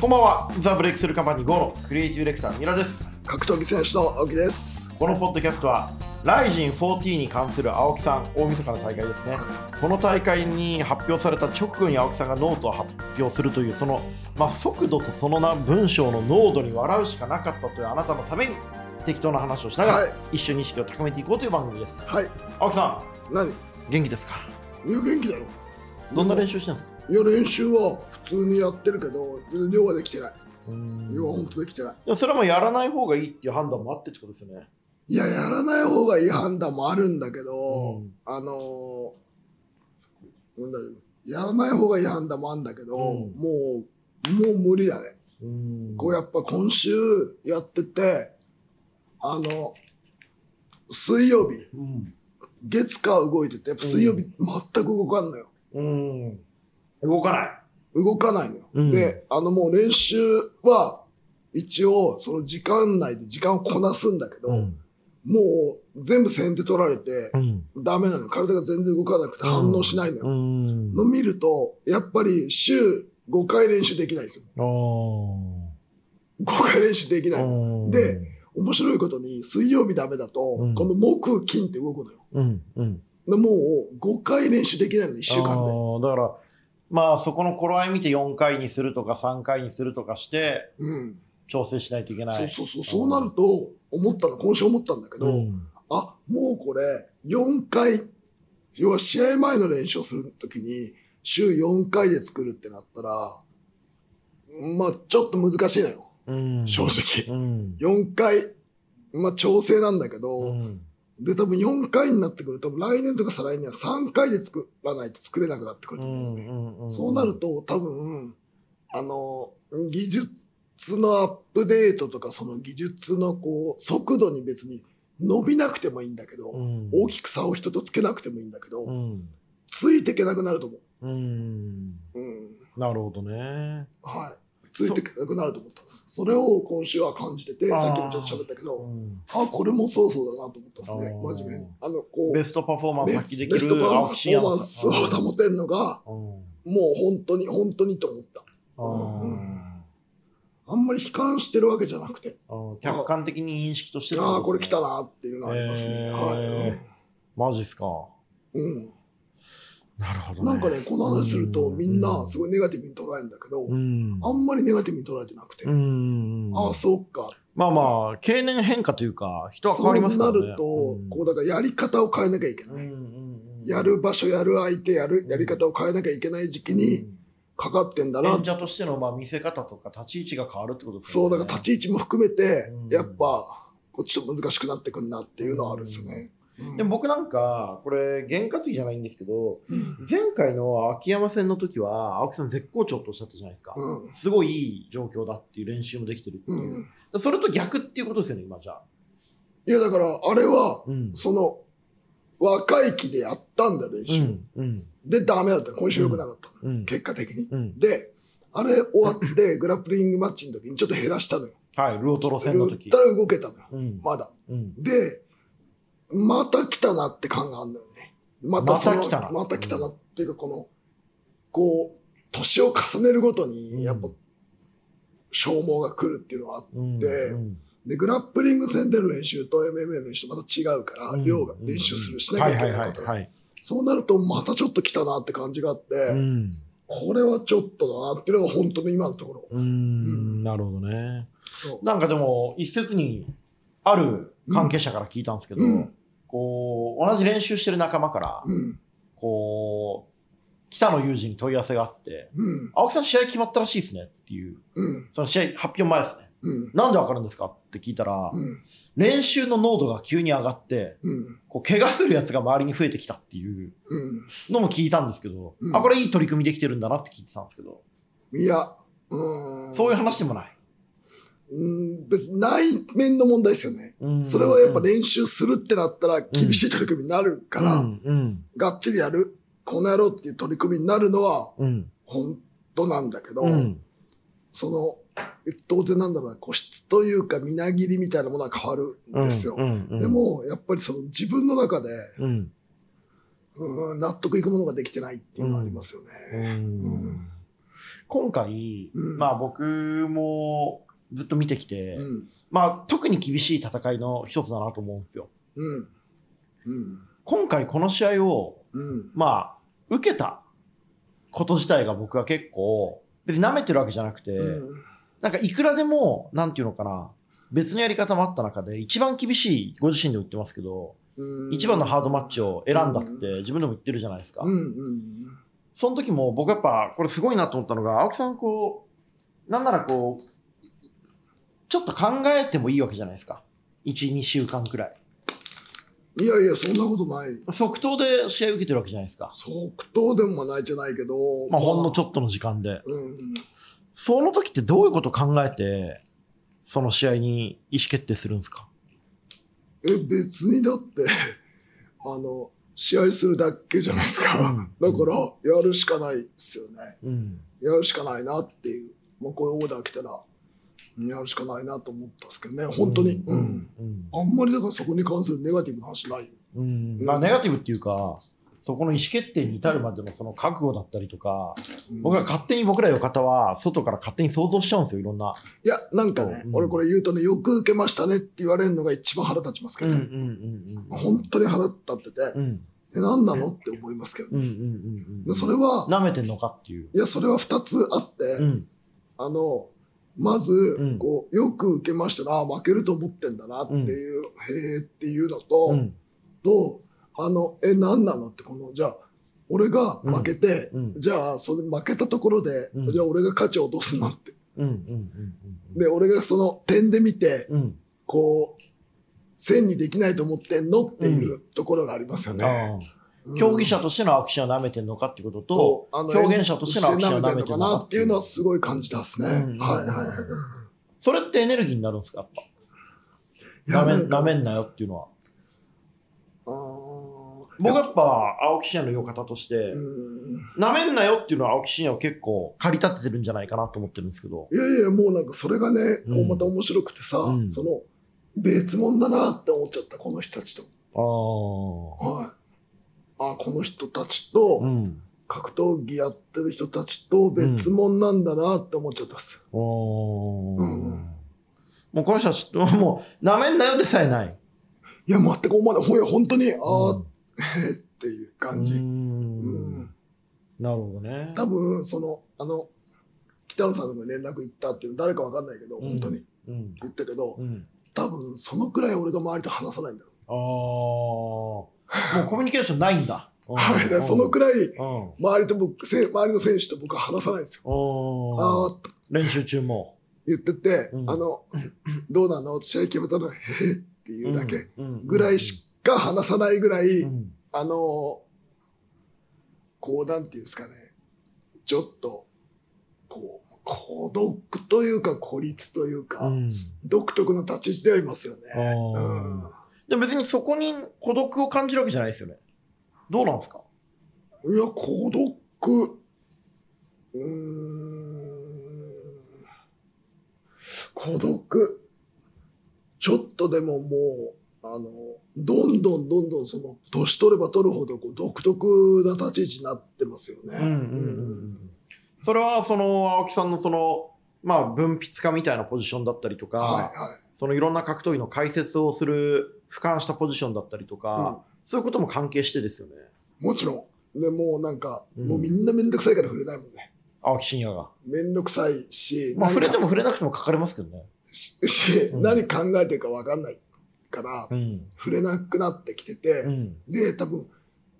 こんばんは、 The Breakthrough Company GO のクリエイティブディレクター、三浦です。格闘技選手の青木です。このポッドキャストは、 RIZIN 40に関する青木さん、大晦日の大会ですね。この大会に発表された直後に青木さんがノートを発表するという、その、まあ、速度とそのな文章の濃度に笑うしかなかったというあなたのために、適当な話をしながら、はい一緒に意識を高めていこうという番組です。はい。青木さ何？ん、元気ですか？いや元気だよ。どんな練習してるんですか？いや練習は普通にやってるけど、全然量ができてない。量は本当できてない。それもやらない方がいいっていう判断もあってってことですよね。いや、やらない方がいい判断もあるんだけど、うんあのーなんだろうやらない方がいい判断もあるんだけど、うんもう、もう無理だね。うこうやっぱ今週やってて、あの、水曜日、うん月火動いてて、やっぱ水曜日全く動かんのよ。うん。動かない。動かないのよ。うんで、あのもう練習は、一応、その時間内で時間をこなすんだけど、ん。もう全部先手取られて、うん。ダメなの。体が全然動かなくて反応しないのよ。んの見ると、やっぱり週5回練習できないんですよ。あ5回練習できない。で、面白いことに、水曜日ダメだと、うんこの木、金って動くのよ。うん。うん。でもう5回練習できないの、1週間で。だから、まあそこの頃合い見て4回にするとか3回にするとかしてうん。調整しないといけない。そうそうそう。そうなると、思ったの、今週思ったんだけど、うん。あ、もうこれ、4回、要は試合前の練習をするときに、週4回で作るってなったら、まあ、ちょっと難しいのよ、うん。正直。うん。4回、まあ、調整なんだけど、うん。で、多分4回になってくると、来年とか再来年は3回で作らないと作れなくなってくるうと思う、ねん。うん。そうなると、多分、あの、技術のアップデートとか、その技術のこう、速度に別に伸びなくてもいいんだけど、うん。大きく差を人とつけなくてもいいんだけど、うん。ついていけなくなると思う。うん。うん。なるほどね。はい。ついていけなくなると思ったんです。それを今週は感じてて、さっきもちょっと喋ったけうど、ん。あ、これもそうそうだなと思ったんですね。真面目に。あの、こう、ベストパフォーマンス発揮できるベストパフォーマンスを保てんのが、うん。もう本当に、本当にと思った。ああんまり悲観してるわけじゃなくて、ー客観的に認識としてってああ、これ来たな。なっていうのがありますね。えーはい。マジっすか。うん。なるほどね。なんかね、この話するとうんみんなすごいネガティブに捉えるんだけど、うん。あんまりネガティブに捉えてなくて、うん。ああ、そうか。まあまあ、経年変化というか、人は変わりますからね。そうなると、こう、だからやり方を変えなきゃいけない。やる場所、やる相手、やる、やり方を変えなきゃいけない時期にかかってんだな。演者としてのまあ見せ方とか立ち位置が変わるってことですそう。だから立ち位置も含めてうん、やっぱ、こっちと難しくなってくんなっていうのはあるんですよね。うんでも僕なんか、これ、験担ぎじゃないんですけど、うん前回の秋山戦の時は、青木さん絶好調とおっしゃったじゃないですか。うんすごいいい状況だっていう練習もできてるっていう。うん。それと逆っていうことですよね、今じゃあ。いや、だから、あれは、うん。その、若い気でやったんだよ、練習。で、ダメだった。今週良くなかった。結果的に。うん。で、あれ終わって、グラップリングマッチの時にちょっと減らしたのよ。はい、ルオトロ戦の時言っ。たら動けたのよ。うん。まだ。うん。で、また来たなって感があるんだよね。ままそのた来たなまた来たなっていうか、この、こう、年を重ねるごとうんに、やっぱ、消耗が来るっていうのがあって、うん。うんで、グラップリング戦での練習と MMA の練習とまた違うから、うん量が練習する、しなきゃいけないことそうなると、またちょっと来たなって感じがあって、はい。うん。これはちょっとだなっていうのが本当の今のところ。うーん、なるほどね。なんかでも、一説に、ある関係者から聞いたんですけど、うんこう、同じ練習してる仲間から、うん。こう、北野裕二に問い合わせがあって、うん。青木さん試合決まったらしいですねっていう、うん。その試合発表前ですね。うん。なんでわかるんですかって聞いたら、うん。練習の濃度が急に上がって、うん。こう、怪我するやつが周りに増えてきたっていううん。のも聞いたんですけど、うんあ、これいい取り組みできてるんだなって聞いてたんですけど、いや、うん。そういう話でもない。うん、別に内面の問題ですよね。うん。それはやっぱ練習するってなったら厳しい取り組みになるから、うん、うん、がっちりやる、この野郎っていう取り組みになるのはうん、本当なんだけど、うん、その、当然なんだろうな、個室というか、みなぎりみたいなものは変わるんですよ。うんうんでも、やっぱりその自分の中で、うん。うん納得いくものができてないっていうのがありますよね。うん。今回、うん。まあ僕もずっと見てきて、うん。まあ特に厳しい戦いの一つだなと思うんですよ。うん。うん。今回この試合を、うん。まあ、受けたこと自体が僕は結構、別に舐めてるわけじゃなくて、うんなんかいくらでも、なんていうのかな、別のやり方もあった中で、一番厳しい、ご自身でも言ってますけど、うん一番のハードマッチを選んだって自分でも言ってるじゃないですか。うんうんその時も僕やっぱこれすごいなと思ったのが、青木さんこう、なんならこう、ちょっと考えてもいいわけじゃないですか。1、2週間くらい。いやいや、そんなことない。即答で試合受けてるわけじゃないですか。即答でもないじゃないけど。まあほんのちょょっとの時間で。うん。その時ってどういうことを考えて、その試合に意思決定するんですか？え、別にだって、あの、試合するだけじゃないですか。うんだから、やるしかないですよね。うん。やるしかないなっていう。もうこういうオーダー来たら、うんやるしかないなと思ったんですけどね。本当に。ううんん。うん。あんまりだからそこに関するネガティブな話ないよ。うん。まあネガティブっていうか、そこの意思決定に至るまでのその覚悟だったりとか、うん僕は勝手に僕らよ方は外から勝手に想像しちゃうんですよ、いろんな。いや、なんかね、うん俺これ言うとね、よく受けましたねって言われるのが一番腹立ちますけどね。うんうんうんうん。本当に腹立ってて、うんえ、何なのって思いますけど、うんうんうんうん。でそれは、舐めてんのかっていう。いや、それは二つあって、うん。あの、まず、うんこう、よく受けましたな、あ負けると思ってんだなっていう、へーっていうのと、うん。と、あの、え、何なの？って、この、じゃあ、俺が負けて、うん。じゃあ、それ負けたところで、うんじゃあ俺が価値を落とすなって。で、俺がその点で見て、うん。こう、線にできないと思ってんの？っていうところがありますよね。競技者としてのアクションを舐めてんのかっていうことと、とあの表現者としてのアクションを舐めてるのかってていうのはすごい感じたですね。うんはいはい。それってエネルギーになるんですか？やっぱ。なめなんかなよっていうのは。僕はやっぱ青木真也の呼方として、うんなめんなよっていうのは青木真也を結構駆り立ててるんじゃないかなと思ってるんですけど。いやいや、もうなんかそれがね、うんこうまた面白くてさ、うんその、別物だなって思っちゃった、この人たちと。ああ。はい。あ、この人たちと、うん。格闘技やってる人たちと別物なんだなって思っちゃったっす。うんもうこの人たち、もう、なめんなよでさえない。いや、全く思わない。ほんや、本当に、ああ、うんへえっていう感じ。うんん。なるほどね。多分、その、あの、北野さんが連絡行ったっていうの誰かわかんないけど、うん本当にうん。言ったけど、うん。多分、そのくらい俺が周りと話さないんだよ。ああ。もうコミュニケーションないんだ。はい。そのくらい、うん。周りと僕、せ周りの選手と僕は話さないんですよ。うん。ああ、練習中も。言ってて、うんあの、どうなの？試合決めたのへえっていうだけうんぐらいしか話さないぐらい、うんあの、こうなんていうんですかね、ちょっと、こう、孤独というか孤立というか、うん独特な立ち位置ではいますよね。でも別にそこに孤独を感じるわけじゃないですよね。どうなんですか？いや、孤独。うーん。孤独。ちょっとでももう、あの、どんどんどんどんその、年取れば取るほどこう独特な立ち位置になってますよね。それはその青木さんのその、まあ分泌家みたいなポジションだったりとか、はいはい。そのいろんな格闘技の解説をする俯瞰したポジションだったりとか、そういうことも関係してですよね。もちろん。でもうなんか、うんもうみんなめんどくさいから触れないもんね。青木真也が。めんどくさいし、まあ触れてもも触れなくても書かれますけどね。し、しうん何考えてるかわかんないから、うん。触れなくなってきてて、うん。で、多分、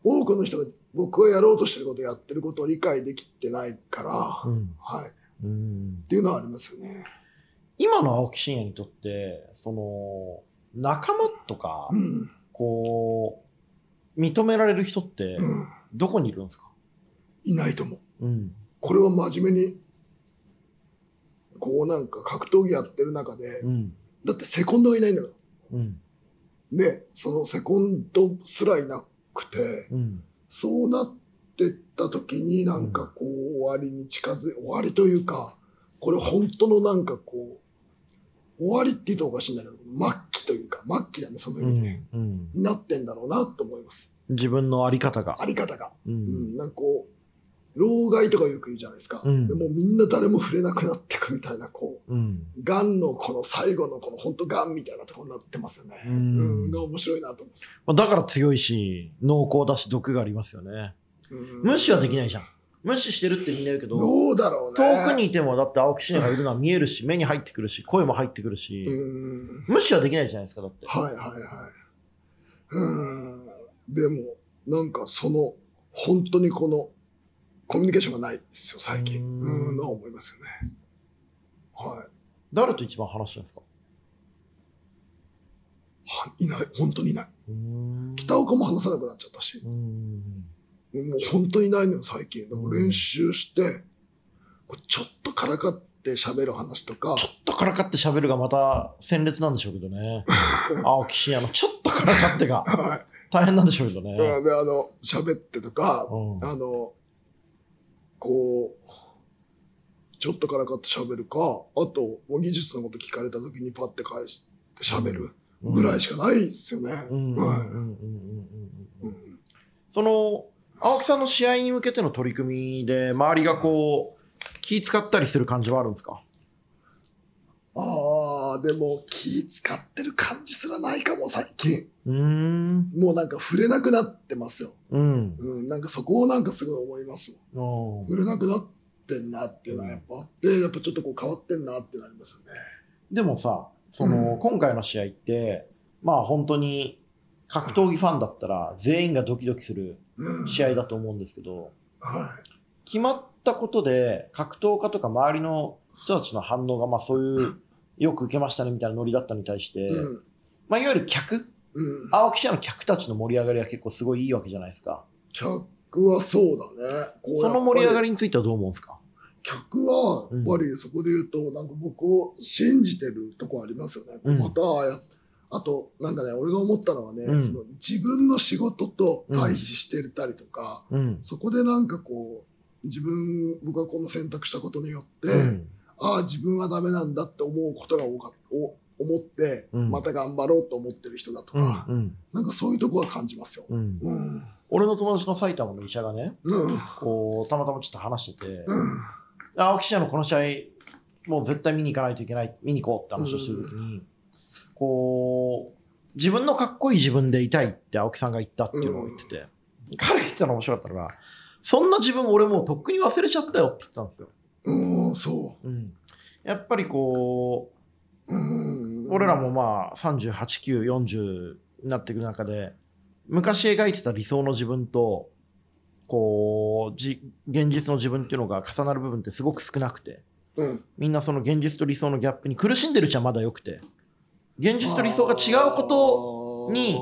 多くの人が僕がやろうとしてること、やってることを理解できてないから、うん。はい。っうん。ていうのはありますよね。今の青木真也にとって、その、仲間とかう、ん。こう、認められる人って、うん。どこにいるんですか？いないと思う。うん。これは真面目に、こうなんか格闘技やってる中で、うん。だってセコンドがいないんだから。うん。で、そのセコンドすらいなくて、うん。そうなってった時になんかこう終わりに近づい、終わりというか、これ本当のなんかこう、終わりって言うとおかしいんだけど、末期というか、末期だね、その意味で。うん。になってんだろうなと思います。自分のあり方が。あり方が。う。うんん、なんかこう、老害とかよく言うじゃないですか。うんでもうみんな誰も触れなくなってくみたいな、こう、うん。ガンのこの最後のこの本当ガンみたいなところになってますよね。ううんん、が面白いなと思うんですだから強いし、濃厚だし、毒がありますよね。うん無視はできないじゃん。無視してるってみんな言うけど、どうだろうね。遠くにいてもだって青木真也がいるのは見えるし、目に入ってくるし、声も入ってくるし、うん。無視はできないじゃないですか、だって。はいはいはい。うん。でも、なんかその、本当にこの、コミュニケーションがないですよ、最近。うんうん、のは思いますよね。はい。誰と一番話してるんですか？はいない、本当にいない。北岡も話さなくなっちゃったし、うーんもう本当にいないのよ、最近。だから練習して、ちょっとからかって喋る話とか、ちょっとからかって喋るがまた鮮烈なんでしょうけどね。青木真也のちょっとからかってが はい。大変なんでしょうけどね。うん。で、あの、喋ってとか、うん。あの、こう、ちょっとからかって喋るか、あと、技術のこと聞かれた時にパッて返して喋るぐらいしかないですよね。その青木さんの試合に向けての取り組みで周りがこう気使ったりする感じはあるんですか？ああ、でも気使ってる感じすらないかも、最近。うーんもうなんか触れなくなってますよ。うんうん、なんかそこをなんかすごい思いますもん。うん触れなくなってんなっていうのはやっぱあって、やっぱちょっとこう変わってんなってなりますよね。でもさその、うん今回の試合ってまあ本当に格闘技ファンだったら全員がドキドキするうん。試合だと思うんですけどは決まったことで格闘家とか周りの人たちの反応がまあそういうよく受けましたねみたいなノリだったのに対して。まあ、いわゆる客うん。青木記者の客たちの盛り上がりは結構すごいいいわけじゃないですか。客はそうだね。その盛り上がり。りについてはどう思うんですか？客は、やっぱりそこで言うと、なんか僕を信じてるとこありますよね。うんまたや、あと、なんかね、俺が思ったのはね、うんその自分の仕事と対比してたりとか、うん。そこでなんかこう、自分、僕がこの選択したことによって、うん。ああ、自分はダメなんだって思うことが多かった。お思って、うんまた頑張ろうと思ってる人だとうん。か、うん。なんかそういうとこは感じますよ。俺の友達の埼玉の医者がね、うん。こう、たまたまちょっと話してて、うん。青木記者のこの試合、もう絶対見に行かないといけない、見に行こうって話をしてるときに、こう、自分のかっこいい自分でいたいって青木さんが言ったっていうのを言ってて、彼が言ってたの面白かったのが、そんな自分俺もうとっくに忘れちゃったよって言ってたんですよ。うん、そうん。やっぱりこう、う。うん。俺らもまあ38、9、40になっていく中で、昔描いてた理想の自分と、こう、じ、現実の自分っていうのが重なる部分ってすごく少なくて、うん。みんなその現実と理想のギャップに苦しんでるうちはまだ良くて、現実と理想が違うことに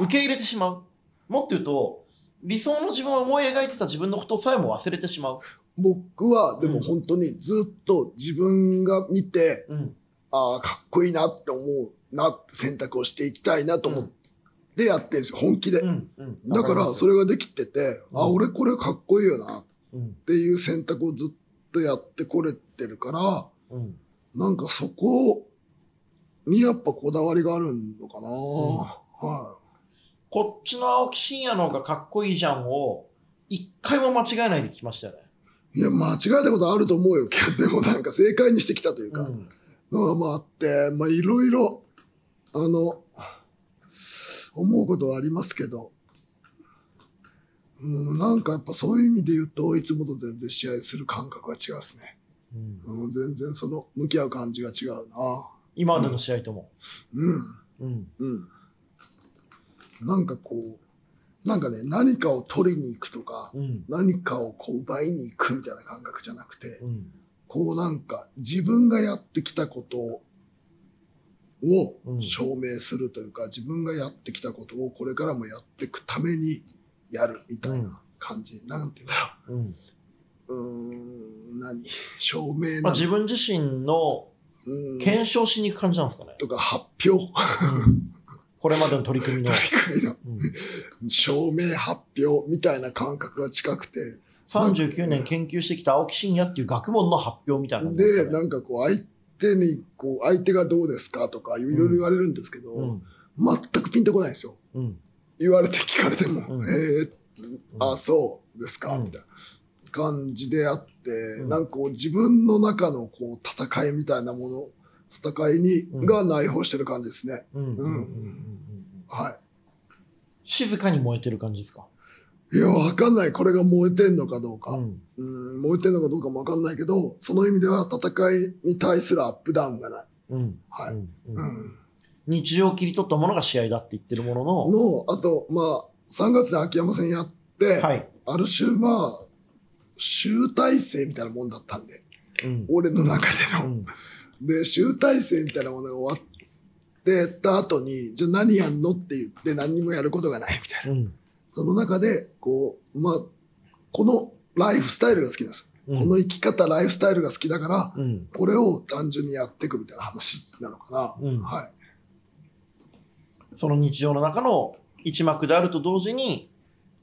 受け入れてしまう。もっと言うと、理想の自分を思い描いてた自分のことさえも忘れてしまう。僕は、でも本当にずっと自分が見て、うん。ああ、かっこいいなって思うなって選択をしていきたいなと思ってやってるんですよ、本気で。うん。うん。だから、それができてて、あ、うん俺これかっこいいよなっうん。ていう選択をずっとやってこれてるから、うん。なんかそこにやっぱこだわりがあるのかな、はこっちの青木真也の方がかっこいいじゃんを、一回も間違えないで来ましたよね。い。いや、間違えたことあると思うよ。でもなんか正解にしてきたというか、うん。まああって、まあいろいろ、あの、思うことはありますけど、うん、なんかやっぱそういう意味で言うと、いつもと全然試合する感覚が違うですね。うんうん、全然その、向き合う感じが違うな。今までの試合とも。うん、うん。うん。なんかこう、なんかね、何かを取りに行くとか、うん。何かをこう奪いに行くみたいな感覚じゃなくて、うん。こうなんか自分がやってきたことをうん証明するというか、自分がやってきたことをこれからもやっていくためにやるみたいな感じ。なんて言うんだろうん。う。うーん、何？証明なまあ、自分自身のうん検証しに行く感じなんですかね。とか発表。これまでの取り組みの。取り組みのうん証明発表みたいな感覚が近くて、39年研究してきた青木真也っていう学問の発表みたいなですで。なんかこう相手に、こう相手がどうですかとかいろいろ言われるんですけど、うん。全くピンとこないんですよ。うん。言われて聞かれても、うんえー、あ、そうですか、うんみたいな。感じであって、んなんかこう自分の中のこう戦いみたいなもの、戦いに、うんが内包してる感じですね。うんうんうんうんうんは静かに燃えてる感じですか？い。いや、わかんない。これが燃えてんのかどうか。うんうん、燃えてんのかどうかもわかんないけど、その意味では戦いに対するアップダウンがない。うんはい。うん。日常を切り取ったものが試合だって言ってるものの、の、あと、まあ、3月で秋山戦やって、はい。ある種、まあ、集大成みたいなもんだったんで、うん俺の中での。うんで、集大成みたいなものが終わってた後に、じゃあ何やんのって言って何にもやることがないみたいな。うんその中で、こう、まあ、このライフスタイルが好きなんです。うんこの生き方、ライフスタイルが好きだから、うんこれを単純にやっていくみたいな話なのかな。うんはい。その日常の中の一幕であると同時に、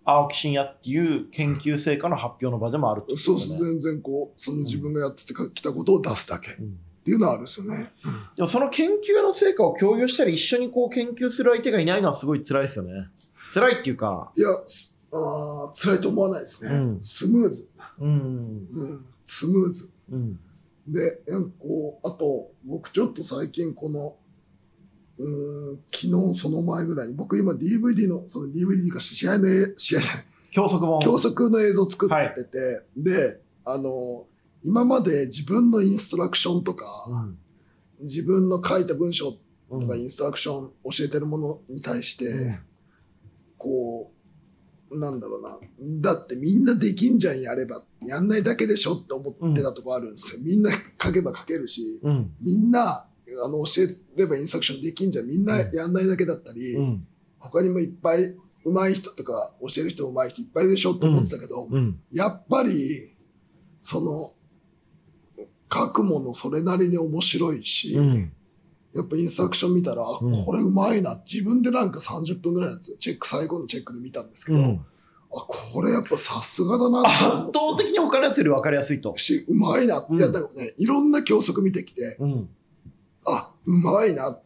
青木真也っていう研究成果の発表の場でもあるってことそうです。全然こう、その自分がやってきたことを出すだけっうんていうのはあるんですよね。でもその研究の成果を共有したり一緒にこう研究する相手がいないのはすごい辛いですよね。辛いっていうか、いや、すあー辛いと思わないですね。うんスムーズ。うん、うん、スムーズ。うん、で、こう、あと、僕ちょっと最近この、うーん、昨日その前ぐらいに、僕今 DVD の、その DVD か試合の絵、試合じゃない、教則本。教則の映像作ってて、で、あの、今まで自分のインストラクションとか、うん自分の書いた文章うんとかインストラクション教えてるものに対して、うんこう、なんだろうな。だってみんなできんじゃんやれば、やんないだけでしょって思ってたとこあるんですよ。みんな書けば書けるし、うん、みんな、あの、教えればインストラクションできんじゃん。みんなやんないだけだったり、うん、他にもいっぱい上手い人とか教える人上手い人いっぱいいるでしょって思ってたけど、うん、やっぱり、その、書くものそれなりに面白いし、うん、やっぱインストラクション見たら、あうんこれうまいな。自分でなんか30分ぐらいのやつ、チェック、最後のチェックで見たんですけど、うん。あ、これやっぱさすがだなって圧思倒的に他のやつより分かりやすいとう。し、うまいな。うんいや、だからね、いろんな教則見てきて、うん、あ、うまいな。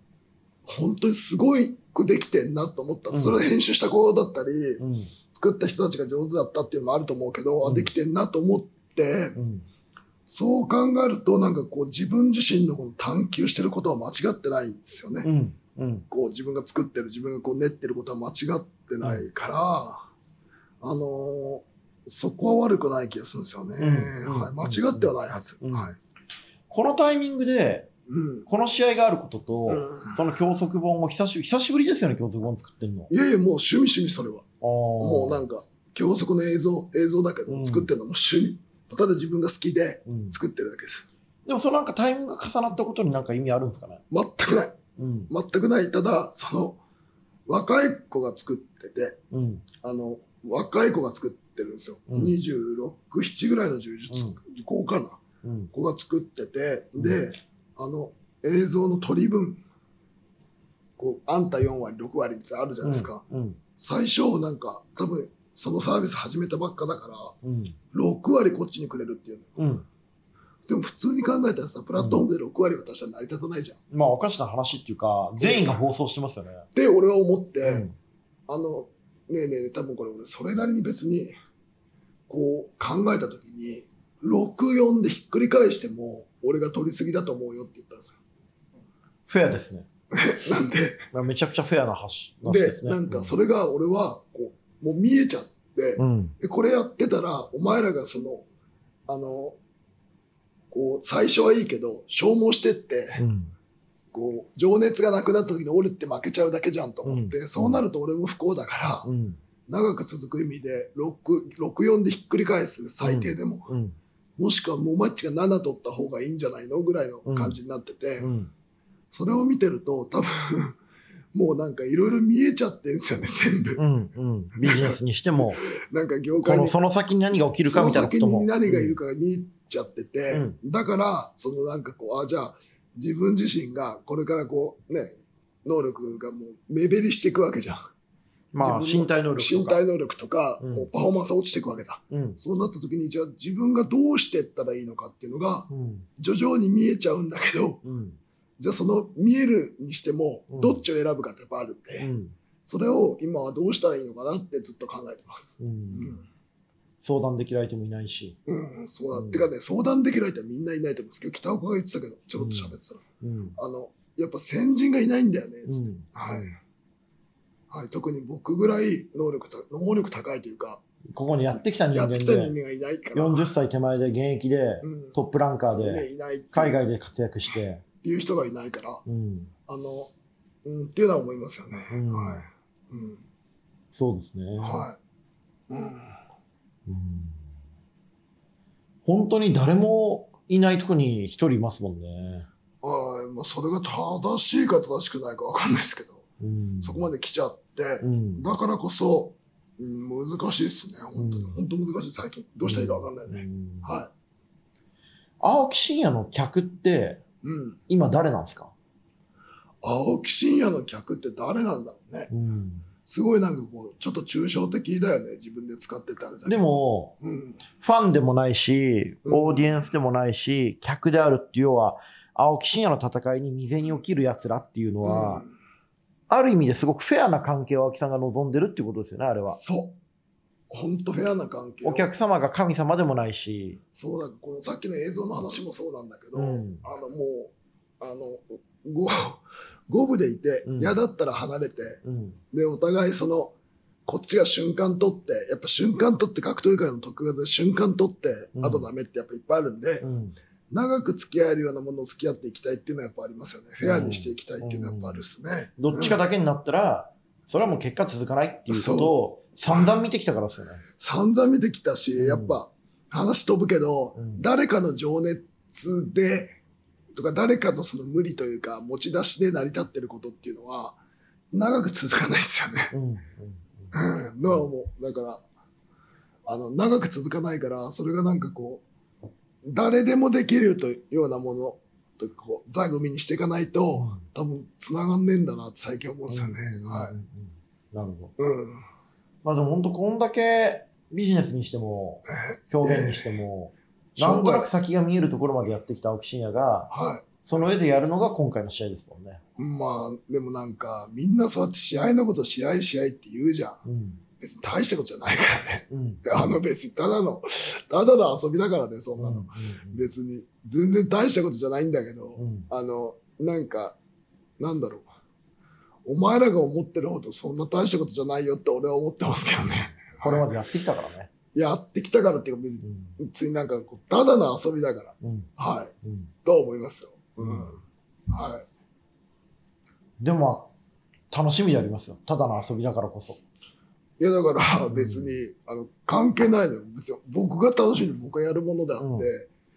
本当にすごいくできてんなと思った。うんそれ編集した子だったり、うん、作った人たちが上手だったっていうのもあると思うけど、うんあ、できてんなと思って、うん、そう考えると、なんかこう自分自身のこの探求してることは間違ってないんですよね。うん、うん。こう自分が作ってる、自分がこう練ってることは間違ってないから、あのーそこは悪くない気がするんですよね。うんはい、間違ってはないはず。うんはい。このタイミングで、うん。この試合があることと、うんその教則本を久し久しぶりですよね、教則本作ってるの。いやいや、もう趣味趣味それは。ももうなんか、教則の映像、映像だけうんど、作ってるのも趣味。ただ自分が好きでうん、作ってるだけです。でもそのなんかタイミングが重なったことになんか意味あるんですかね？全くない。うん。全くない。ただ、その、若い子が作ってて、うん。あの、若い子が作ってるんですよ。うん26、7ぐらいの柔術うん子かな。うん。子が作ってて、うんで、あの、映像の取り分、こう、あんた4割、6割ってあるじゃないですか。うん。最初、なんか、多分、そのサービス始めたばっかだから、うん。6割こっちにくれるっていうの。うん。でも普通に考えたらさ、プラットフォームで6割渡したら成り立たないじゃん。っまあおかしな話っていうか、全員が暴走してますよね。て俺は思って、うん。あの、ねえねえ多分これ俺、それなりに別に、こう、考えたときに、6、4でひっくり返しても、俺が取りすぎだと思うよって言ったんですフェアですね。よ。なんで、まあめちゃくちゃフェアな話話で。なんかそれが俺は、こう、もう見えちゃって、うん。でこれやってたら、お前らがその、あの、こう、最初はいいけど、消耗してって、うん。こう、情熱がなくなった時に俺って負けちゃうだけじゃんと思って、うんそうなると俺も不幸だから、うん。長く続く意味で、6、6、4でひっくり返す、最低でも。うん。もしくはもうマッチが7取った方がいいんじゃないのぐらいの感じになってて、うん。それを見てると、多分、もうなんかいろいろ見えちゃってんすよね、全部。うん。うん。ビジネスにしても、なんか業界に。その先に何が起きるかみたいなことも。その先に何がいるかが見えちゃってて、うんだから、そのなんかこう、あ、じゃあ、自分自身がこれからこう、ね、能力がもう目減りしていくわけじゃん。まあ、身体能力とか。身体能力とか、うんパフォーマンスが落ちていくわけだ。うん。そうなった時に、じゃあ自分がどうしていったらいいのかっていうのが、うん。徐々に見えちゃうんだけど、うん。じゃあその見えるにしてもうん、どっちを選ぶかってやっぱあるんで、うん。それを今はどうしたらいいのかなってずっと考えてます。相談できる相手もいないし。うん、そうだ。うんてかね、相談できる相手はみんないないと思うんですけど、北岡が言ってたけど、ちょろっと喋ってたら。うん。あの、やっぱ先人がいないんだよね、つって。うんはい。はい、特に僕ぐらい能力た能力高いというか、ここにやってきた人間で、てきた人間がいないから、40歳手前で現役でうんトップランカーね、で海外で活躍して、っていう人がいないから、うん。あの、うん、っていうのは思いますよね。うんはい。うん。そうですね。はい。うん。うん本当に誰もいないとこに一人いますもんね。はい。まあ、それが正しいか正しくないかわかんないですけど、うん。そこまで来ちゃって、うん。だからこそ、うん、難しいっすね。本当に。うん本当難しい、最近。どうしたらいいかわかんないね。うんは青木真也の客ってい。うん。今誰なんですか？青木真也の客って誰なんだろうね。うん。すごいなんかこう、ちょっと抽象的だよね。自分で使ってたあれだで、も、うん。ファンでもないし、うんオーディエンスでもないし、客であるっていう要は、青木真也の戦いに未然に起きる奴らっていうのは、うんある意味ですごくフェアな関係を青木さんが望んでるっていうことですよね、あれは。そう。本当フェアな関係をお客様が神様でもないし、そうなんかこのさっきの映像の話もそうなんだけど、うんあのもうあの五五部でいてうん嫌だったら離れて、うん。でお互いそのこっちが瞬間取ってやっぱ瞬間取って格闘技界の特別で瞬間取って、うんあとダメってやっぱいっぱいあるんで、うん。長く付き合えるようなものを付き合っていきたいっていうのはやっぱありますよねフェアにしていきたいっていうのはやっぱあるっすね、どっちかだけになったら、それはもう結果続かないっていうことを散々見てきたからですよね。散々見てきたし、うんやっぱ話飛ぶけど、うん誰かの情熱でとか誰かのその無理というか持ち出しで成り立ってることっていうのは長く続かないですよね。うん。うんのは思う。だから、あの、長く続かないから、それがなんかこう、誰でもできるというようなものとこう座組にしていかないと、多分繋がんねえんだなって最近思うんですよね。はうんうんなるほど。い。うん。まあでも本当こんだけビジネスにしても、表現にしても、なんとなく先が見えるところまでやってきた青木真也が、はその上でやるのが今回の試合ですもんね。い。まあ、でもなんか、みんなそうやって試合のこと試合試合って言うじゃん。うん。別に大したことじゃないからね。うん。あの別にただの、ただの遊びだからね、そんなの。うん別に、全然大したことじゃないんだけど、うんあの、なんか、なんだろう。お前らが思ってるほどそんな大したことじゃないよって俺は思ってますけどね。これまでやってきたからね。やってきたからっていうか別に、うん。別になんかこう、ただの遊びだから。うん。はい。うん。とは思いますよ。うん。うんはい。でも、楽しみでありますよ。ただの遊びだからこそ。いやだから別に、あの、関係ないのよ。別に僕が楽しみに僕がやるものであって、うん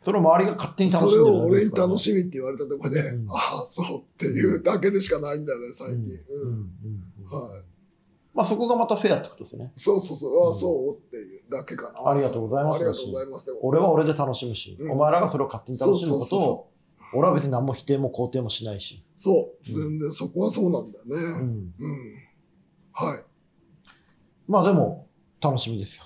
それを周りが勝手に楽それしんでるを俺に楽みしみって言われたところで、うんああ、そうっていうだけでしかないんだよね、最近。うん。うん。うん。はい。まあそこがまたフェアってことですよね。そうそうそう、ああ、うんそうっていうだけかな。ありがとうございますありがとうございます。俺は俺で楽しむし、うんお前らがそれを勝手に楽しむことそうそうを、俺は別に何も否定も肯定もしないし。そう、うん全然そこはそうなんだようね。ん。うん。はい。まあでも、楽しみですよ。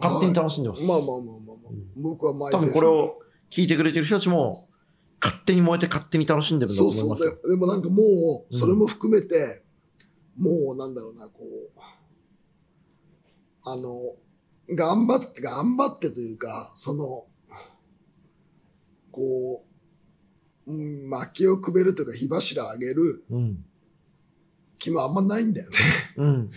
勝手に楽しんでます。まあまあまあまあまあ、うん僕は毎多分これを聞いてくれてる人たちも、勝手に燃えて勝手に楽しんでるんだとそうそう思いますよ。で。でもなんかもう、うんそれも含めて、もうなんだろうな、こう、あの、頑張って、頑張ってというか、その、こう、うん、薪をくべるというか火柱上げるうん。気もあんまないんだよね。うん。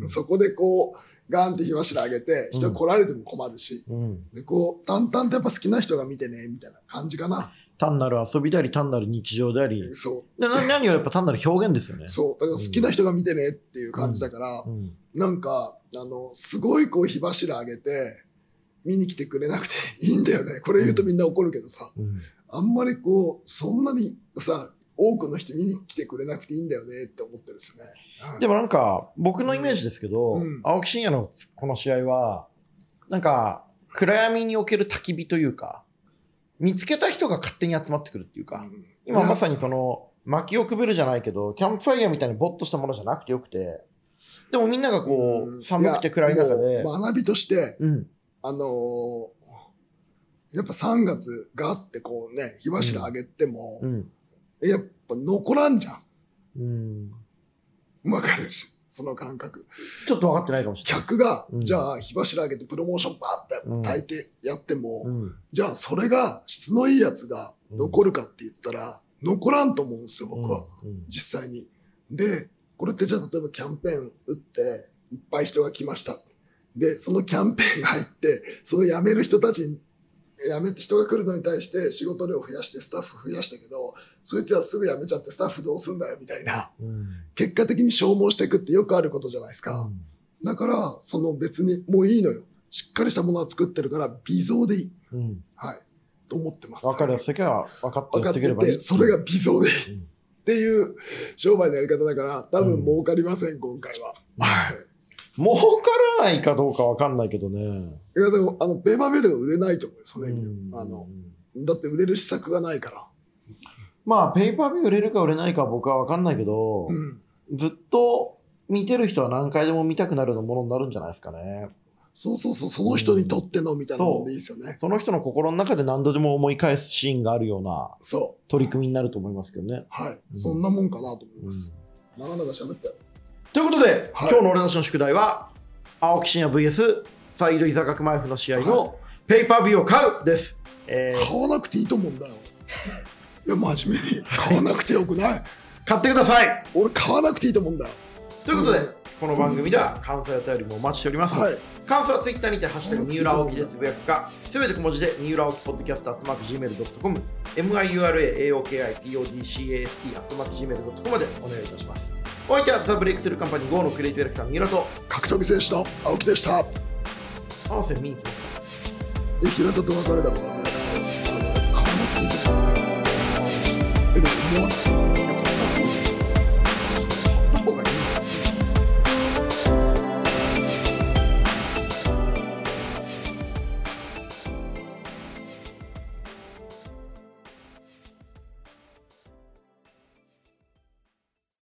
うん。そこでこう、ガンって火柱上げて、人来られても困るし、うん。で、こう、淡々とやっぱ好きな人が見てね、みたいな感じかな。単なる遊びであり、単なる日常であり、そでな何よりやっぱ単なる表現ですよねう、。そう。だから好きな人が見てねっていう感じだから、うん。なんか、あの、すごいこう火柱上げて、見に来てくれなくていいんだよね。これ言うとみんな怒るけどさ、うん。あんまりこう、そんなにさ、多くの人見に来てくれなくていいんだよねって思ってるんですね。はいでもなんか、僕のイメージですけど、うん。青木真也のこの試合は、なんか、暗闇における焚き火というか、見つけた人が勝手に集まってくるっていうか、うん。今まさにその、薪をくべるじゃないけど、キャンプファイヤーみたいにボッとしたものじゃなくてよくて、でもみんながこう寒くて暗い中で、学びとして、うん、あのーやっぱ3月があってこうね、火柱上げても、うん、やっぱ残らんじゃん。うん、わかるし。その感覚。ちょっと分かってないかもしれない。客が、うんじゃあ火柱上げてプロモーションバーうんって炊いてやっても、うんじゃあそれが質のいいやつが残るかって言ったら、残らんと思うんですよ、僕は。うん実際に。で、これってじゃあ例えばキャンペーン打って、いっぱい人が来ました。で、そのキャンペーンが入って、その辞める人たちに、辞めて人が来るのに対して仕事量増やしてスタッフ増やしたけど、そいつらすぐ辞めちゃってスタッフどうすんだよみたいな。うん結果的に消耗していくってよくあることじゃないですか。だから、その別にもういいのよ。しっかりしたものは作ってるから微増でいい。うんはい。と思ってます。分かるやつだけは分かって分かっててそれが微増でいい。うんっていう商売のやり方だから、多分儲かりません、今回は。はい。儲からないかどうか分かんないけどね。いや、でも、あの、ペーパービューとか売れないと思うよ、その意味でうんあの、だって売れる施策がないから。まあ、ペーパービュー売れるか売れないかは僕は分かんないけど、うん。ずっと見てる人は何回でも見たくなるものになるんじゃないですかね。そうそうそう、その人にとってのみたいなもんでいいですよね。その人の心の中で何度でも思い返すシーンがあるようなそう。取り組みになると思いますけどね。はい。うんそんなもんかなと思いうんます。長々喋ったよ。ということで、はい今日の俺たちの宿題は、青木真也 VS サイド伊佐学前府の試合はのペーパービューを買うです。えー買わなくていいと思うんだよ。いや、真面目に。買わなくてよくない。買ってください俺、買わなくていいと思うんだよ。ということで、うんこの番組では感想やお便りもお待ちしております。はい。感想はツイッターにて、ハッシュタグ三浦青木でつぶやくか、すべて小文字で三浦青木ポッドキャストアットマーク Gmail.com、miura aoki podcast アットマーク Gmail.com までお願いいたします。お相手はザ・ブレイクスルーカンパニー GO のクリエイティブディレクター三浦と、格闘技選手の青木でした。合わせ見に来ますかえ、平田と別れたこと